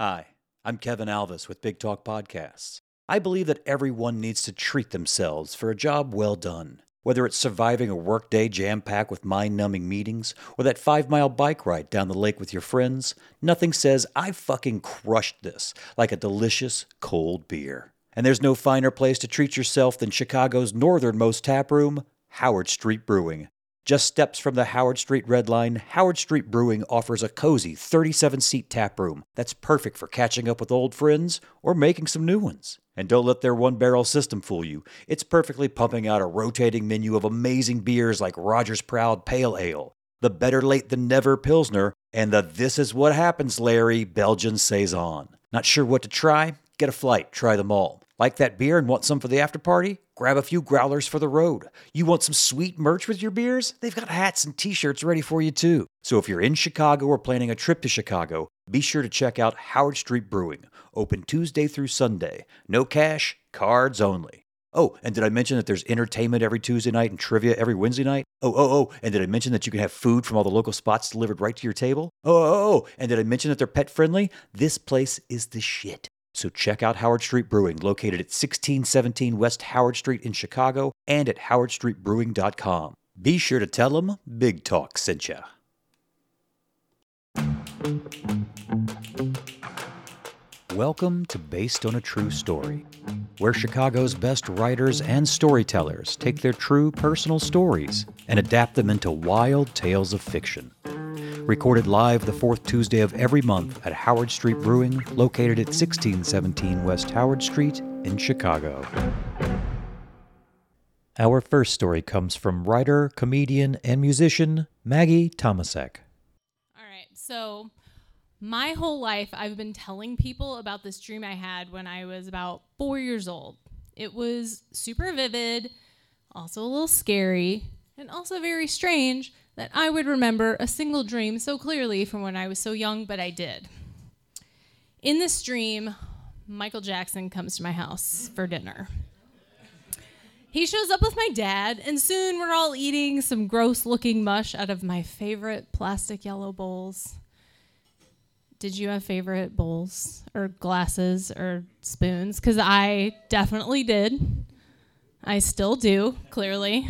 Hi, I'm Kevin Alvis with Big Talk Podcasts. I believe that everyone needs to treat themselves for a job well done. Whether it's surviving a workday jam packed with mind numbing meetings or that five mile bike ride down the lake with your friends, nothing says, I fucking crushed this like a delicious cold beer. And there's no finer place to treat yourself than Chicago's northernmost tap room, Howard Street Brewing. Just steps from the Howard Street Red Line, Howard Street Brewing offers a cozy 37 seat tap room that's perfect for catching up with old friends or making some new ones. And don't let their one barrel system fool you. It's perfectly pumping out a rotating menu of amazing beers like Roger's Proud Pale Ale, the Better Late Than Never Pilsner, and the This Is What Happens Larry Belgian Saison. Not sure what to try? Get a flight, try them all. Like that beer and want some for the after party? Grab a few growlers for the road. You want some sweet merch with your beers? They've got hats and t shirts ready for you too. So if you're in Chicago or planning a trip to Chicago, be sure to check out Howard Street Brewing, open Tuesday through Sunday. No cash, cards only. Oh, and did I mention that there's entertainment every Tuesday night and trivia every Wednesday night? Oh, oh, oh, and did I mention that you can have food from all the local spots delivered right to your table? Oh, oh, oh, and did I mention that they're pet friendly? This place is the shit. So check out Howard Street Brewing, located at 1617 West Howard Street in Chicago and at howardstreetbrewing.com. Be sure to tell them Big Talk sent ya. Welcome to Based on a True Story, where Chicago's best writers and storytellers take their true personal stories and adapt them into wild tales of fiction. Recorded live the fourth Tuesday of every month at Howard Street Brewing, located at 1617 West Howard Street in Chicago. Our first story comes from writer, comedian, and musician Maggie Tomasek. All right. So, my whole life, I've been telling people about this dream I had when I was about four years old. It was super vivid, also a little scary, and also very strange that I would remember a single dream so clearly from when I was so young, but I did. In this dream, Michael Jackson comes to my house for dinner. He shows up with my dad, and soon we're all eating some gross looking mush out of my favorite plastic yellow bowls. Did you have favorite bowls or glasses or spoons? Because I definitely did. I still do, clearly.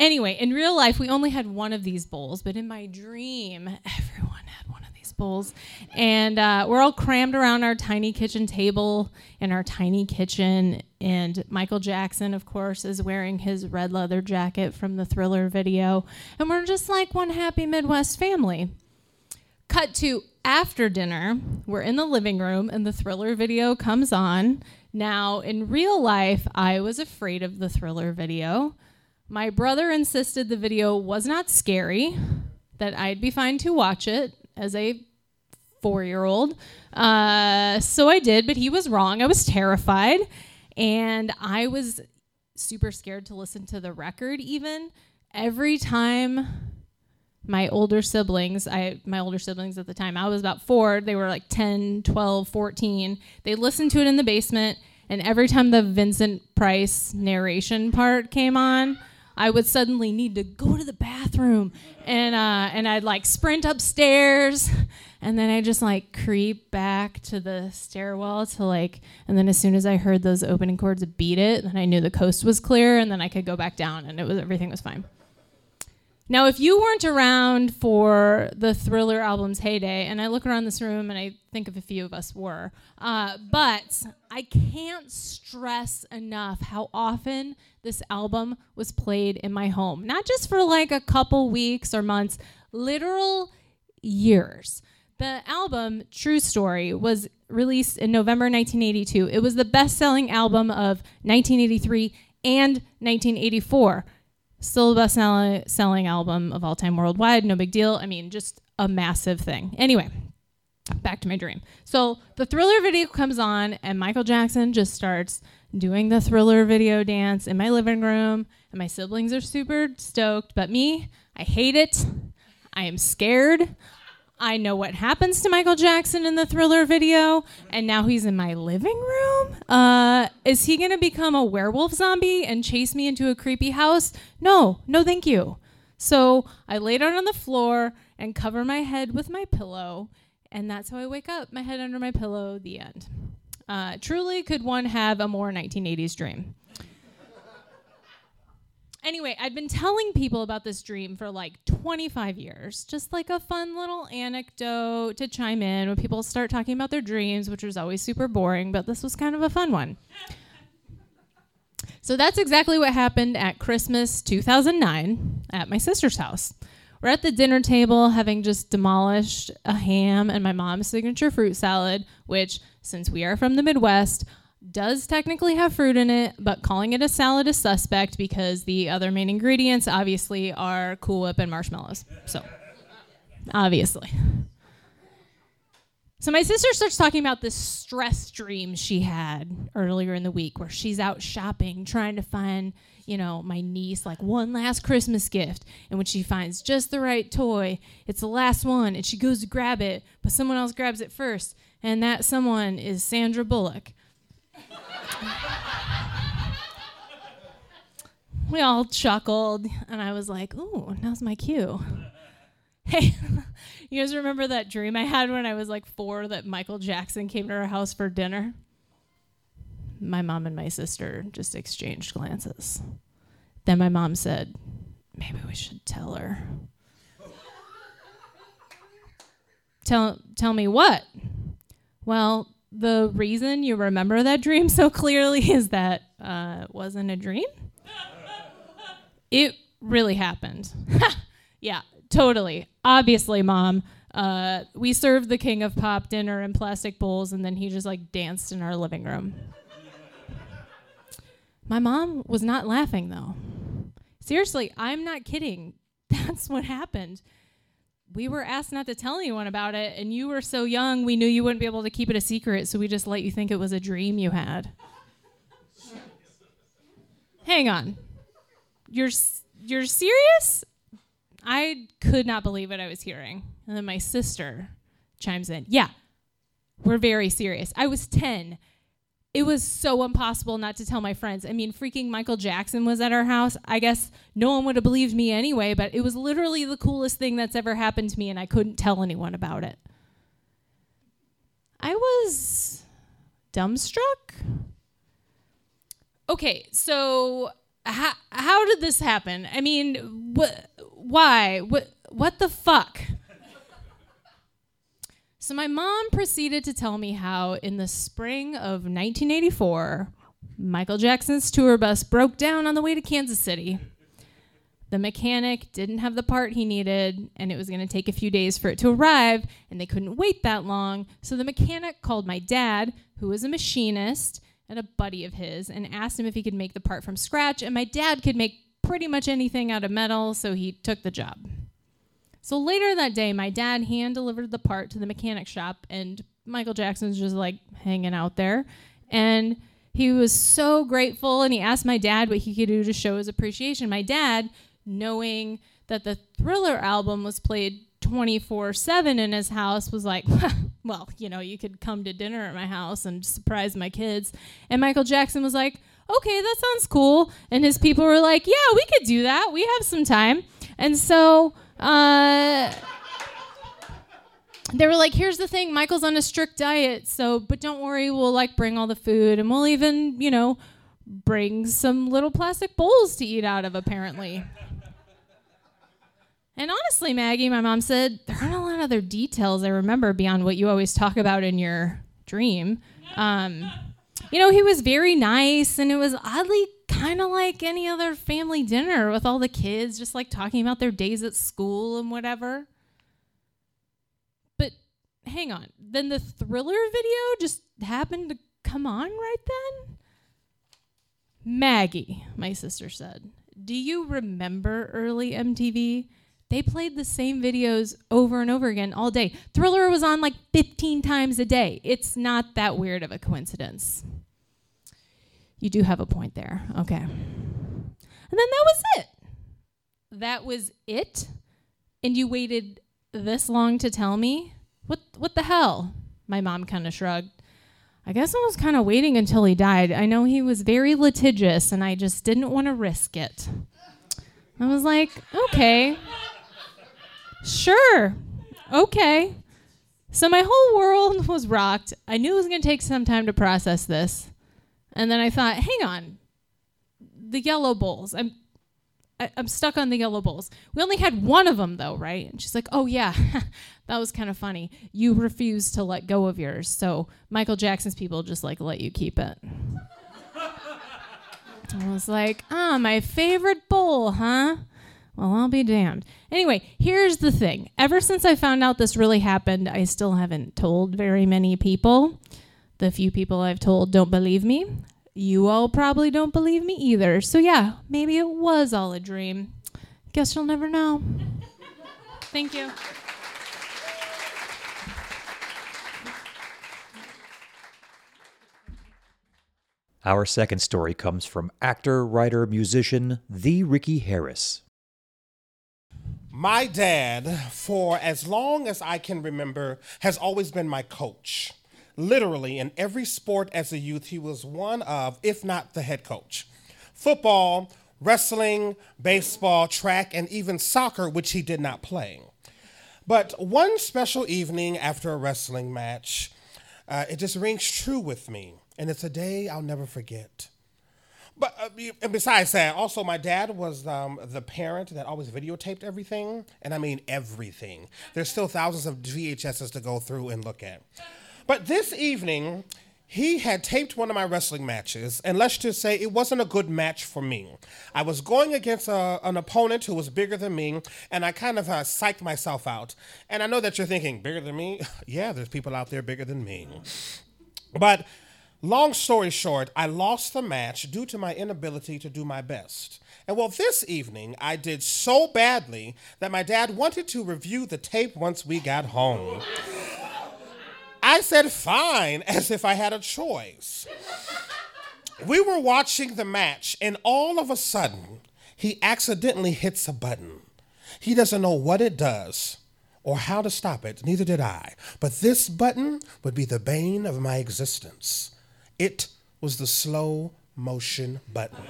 Anyway, in real life, we only had one of these bowls, but in my dream, everyone had one of these bowls. And uh, we're all crammed around our tiny kitchen table in our tiny kitchen. And Michael Jackson, of course, is wearing his red leather jacket from the thriller video. And we're just like one happy Midwest family. Cut to after dinner, we're in the living room and the thriller video comes on. Now, in real life, I was afraid of the thriller video. My brother insisted the video was not scary, that I'd be fine to watch it as a four year old. Uh, so I did, but he was wrong. I was terrified. And I was super scared to listen to the record, even. Every time my older siblings i my older siblings at the time i was about four they were like 10 12 14 they listened to it in the basement and every time the vincent price narration part came on I would suddenly need to go to the bathroom and uh, and I'd like sprint upstairs and then I just like creep back to the stairwell to like and then as soon as I heard those opening chords beat it, then I knew the coast was clear and then I could go back down and it was everything was fine. Now, if you weren't around for the Thriller album's heyday, and I look around this room and I think of a few of us were, uh, but I can't stress enough how often this album was played in my home. Not just for like a couple weeks or months, literal years. The album, True Story, was released in November 1982. It was the best selling album of 1983 and 1984 Still the best selling album of all time worldwide. No big deal. I mean, just a massive thing. Anyway, back to my dream. So the thriller video comes on, and Michael Jackson just starts doing the thriller video dance in my living room. And my siblings are super stoked, but me, I hate it. I am scared. I know what happens to Michael Jackson in the thriller video, and now he's in my living room. Uh, is he gonna become a werewolf zombie and chase me into a creepy house? No, no, thank you. So I lay down on the floor and cover my head with my pillow, And that's how I wake up, my head under my pillow, the end. Uh, truly, could one have a more 1980s dream? Anyway, I've been telling people about this dream for like 25 years, just like a fun little anecdote to chime in when people start talking about their dreams, which was always super boring, but this was kind of a fun one. so that's exactly what happened at Christmas 2009 at my sister's house. We're at the dinner table having just demolished a ham and my mom's signature fruit salad, which, since we are from the Midwest, does technically have fruit in it, but calling it a salad is suspect because the other main ingredients obviously are Cool Whip and marshmallows. So, obviously. So my sister starts talking about this stress dream she had earlier in the week where she's out shopping trying to find, you know, my niece like one last Christmas gift. And when she finds just the right toy, it's the last one and she goes to grab it, but someone else grabs it first. And that someone is Sandra Bullock. We all chuckled and I was like, "Ooh, now's my cue." Hey, you guys remember that dream I had when I was like four that Michael Jackson came to our house for dinner? My mom and my sister just exchanged glances. Then my mom said, Maybe we should tell her. tell, tell me what? Well, the reason you remember that dream so clearly is that uh, it wasn't a dream. it really happened. yeah, Totally. Obviously, mom. Uh, we served the king of pop dinner in plastic bowls, and then he just like danced in our living room. My mom was not laughing though. Seriously, I'm not kidding. That's what happened. We were asked not to tell anyone about it, and you were so young, we knew you wouldn't be able to keep it a secret, so we just let you think it was a dream you had. Hang on. You're you're serious? I could not believe what I was hearing. And then my sister chimes in, Yeah, we're very serious. I was 10. It was so impossible not to tell my friends. I mean, freaking Michael Jackson was at our house. I guess no one would have believed me anyway, but it was literally the coolest thing that's ever happened to me, and I couldn't tell anyone about it. I was dumbstruck. Okay, so how, how did this happen? I mean, what why? What, what the fuck? So my mom proceeded to tell me how in the spring of 1984, Michael Jackson's tour bus broke down on the way to Kansas City. The mechanic didn't have the part he needed, and it was going to take a few days for it to arrive, and they couldn't wait that long. So the mechanic called my dad, who was a machinist, and a buddy of his, and asked him if he could make the part from scratch. And my dad could make pretty much anything out of metal, so he took the job. So later that day, my dad hand delivered the part to the mechanic shop, and Michael Jackson's just like hanging out there. And he was so grateful, and he asked my dad what he could do to show his appreciation. My dad, knowing that the Thriller album was played 24 7 in his house, was like, well, you know, you could come to dinner at my house and surprise my kids. And Michael Jackson was like, okay, that sounds cool. And his people were like, yeah, we could do that. We have some time. And so uh, they were like, here's the thing Michael's on a strict diet. So, but don't worry, we'll like bring all the food and we'll even, you know, bring some little plastic bowls to eat out of, apparently. And honestly, Maggie, my mom said, there aren't a lot of other details I remember beyond what you always talk about in your dream. Um, you know, he was very nice and it was oddly kind of like any other family dinner with all the kids just like talking about their days at school and whatever. But hang on, then the thriller video just happened to come on right then? Maggie, my sister said, do you remember early MTV? They played the same videos over and over again all day. Thriller was on like 15 times a day. It's not that weird of a coincidence. You do have a point there. Okay. And then that was it. That was it? And you waited this long to tell me? What what the hell? My mom kind of shrugged. I guess I was kind of waiting until he died. I know he was very litigious and I just didn't want to risk it. I was like, okay. Sure. Okay. So my whole world was rocked. I knew it was going to take some time to process this. And then I thought, hang on. The yellow bowls. I'm I, am stuck on the yellow bowls. We only had one of them though, right? And she's like, "Oh yeah, that was kind of funny. You refused to let go of yours, so Michael Jackson's people just like let you keep it." I was like, "Ah, oh, my favorite bowl, huh?" Well, I'll be damned. Anyway, here's the thing. Ever since I found out this really happened, I still haven't told very many people. The few people I've told don't believe me. You all probably don't believe me either. So, yeah, maybe it was all a dream. Guess you'll never know. Thank you. Our second story comes from actor, writer, musician, the Ricky Harris. My dad, for as long as I can remember, has always been my coach. Literally, in every sport as a youth, he was one of, if not the head coach. Football, wrestling, baseball, track, and even soccer, which he did not play. But one special evening after a wrestling match, uh, it just rings true with me, and it's a day I'll never forget. But uh, and besides that, also my dad was um, the parent that always videotaped everything, and I mean everything. There's still thousands of VHSs to go through and look at. But this evening, he had taped one of my wrestling matches, and let's just say it wasn't a good match for me. I was going against a, an opponent who was bigger than me, and I kind of uh, psyched myself out. And I know that you're thinking, bigger than me? yeah, there's people out there bigger than me. But long story short, I lost the match due to my inability to do my best. And well, this evening I did so badly that my dad wanted to review the tape once we got home. I said, fine, as if I had a choice. We were watching the match, and all of a sudden, he accidentally hits a button. He doesn't know what it does or how to stop it, neither did I. But this button would be the bane of my existence. It was the slow motion button.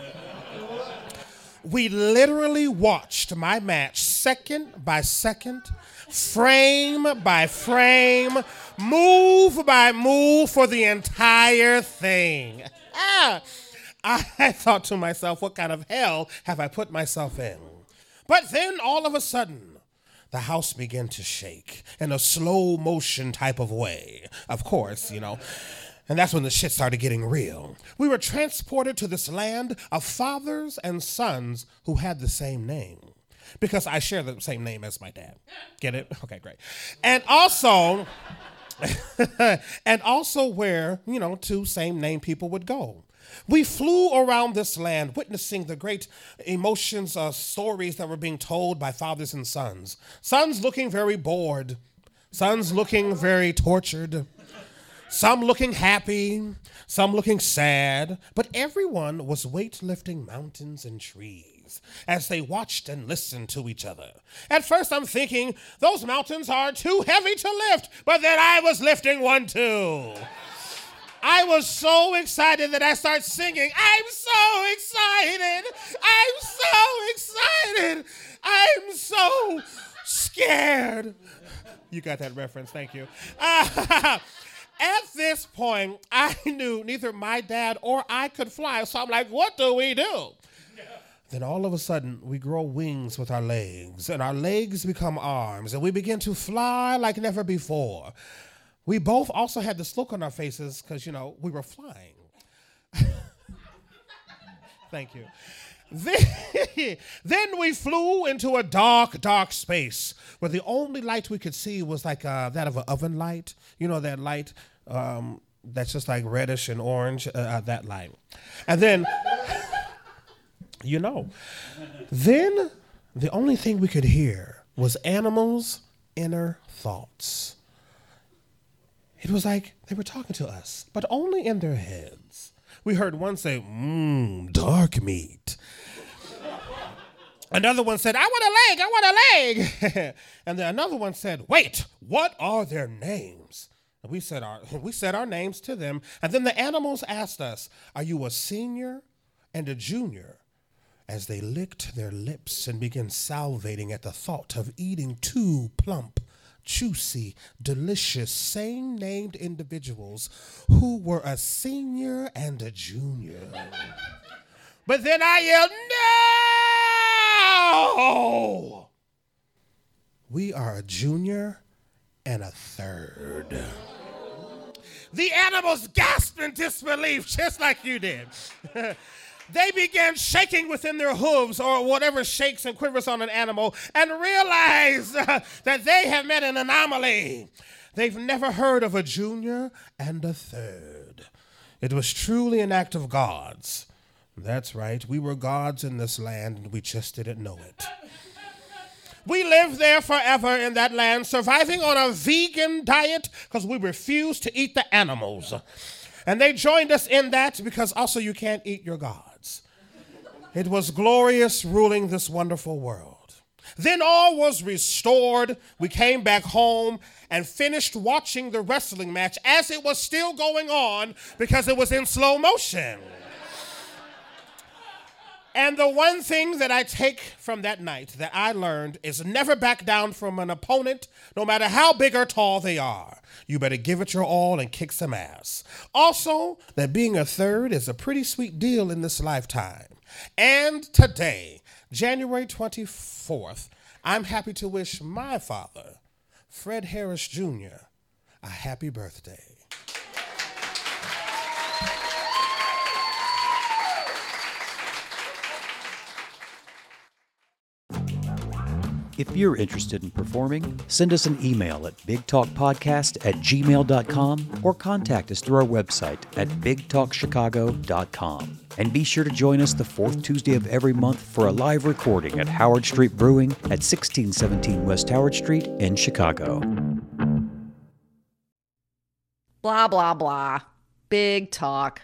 We literally watched my match second by second, frame by frame, move by move for the entire thing. Ah, I thought to myself, what kind of hell have I put myself in? But then all of a sudden, the house began to shake in a slow motion type of way. Of course, you know. And that's when the shit started getting real. We were transported to this land of fathers and sons who had the same name. Because I share the same name as my dad. Get it? Okay, great. And also, and also where, you know, two same name people would go. We flew around this land, witnessing the great emotions, uh, stories that were being told by fathers and sons. Sons looking very bored, sons looking very tortured, some looking happy, some looking sad, but everyone was weightlifting mountains and trees as they watched and listened to each other. At first, I'm thinking, those mountains are too heavy to lift, but then I was lifting one too. I was so excited that I started singing. I'm so excited. I'm so excited. I'm so scared. You got that reference. Thank you. Uh, At this point, I knew neither my dad or I could fly. So I'm like, what do we do? Then all of a sudden, we grow wings with our legs, and our legs become arms, and we begin to fly like never before. We both also had this look on our faces because, you know, we were flying. Thank you. Then, we flew into a dark, dark space where the only light we could see was like uh, that of an oven light. You know, that light um, that's just like reddish and orange, uh, uh that light. And then, you know, then the only thing we could hear was animals' inner thoughts. It was like they were talking to us, but only in their heads. We heard one say, mmm, dark meat. Another one said, I want a leg, I want a leg. and then another one said, Wait, what are their names? And we said our we said our names to them, and then the animals asked us, "Are you a senior and a junior?" As they licked their lips and began salivating at the thought of eating two plump, juicy, delicious, same named individuals who were a senior and a junior. but then I yelled, No! We are a junior and a third. The animals gasped in disbelief, just like you did. they began shaking within their hooves or whatever shakes and quivers on an animal and realized uh, that they have met an anomaly. They've never heard of a junior and a third. It was truly an act of God's. That's right, we were gods in this land and we just didn't know it. We lived there forever in that land, surviving on a vegan diet because we refused to eat the animals. And they joined us in that because also you can't eat your gods. It was glorious ruling this wonderful world. Then all was restored. We came back home and finished watching the wrestling match as it was still going on because it was in slow motion. And the one thing that I take from that night that I learned is never back down from an opponent, no matter how big or tall they are. You better give it your all and kick some ass. Also, that being a third is a pretty sweet deal in this lifetime. And today, January 24th, I'm happy to wish my father, Fred Harris Jr., a happy birthday. If you're interested in performing, send us an email at bigtalkpodcast at gmail.com or contact us through our website at bigtalkchicago.com. And be sure to join us the fourth Tuesday of every month for a live recording at Howard Street Brewing at 1617 West Howard Street in Chicago. Blah, blah, blah. Big talk.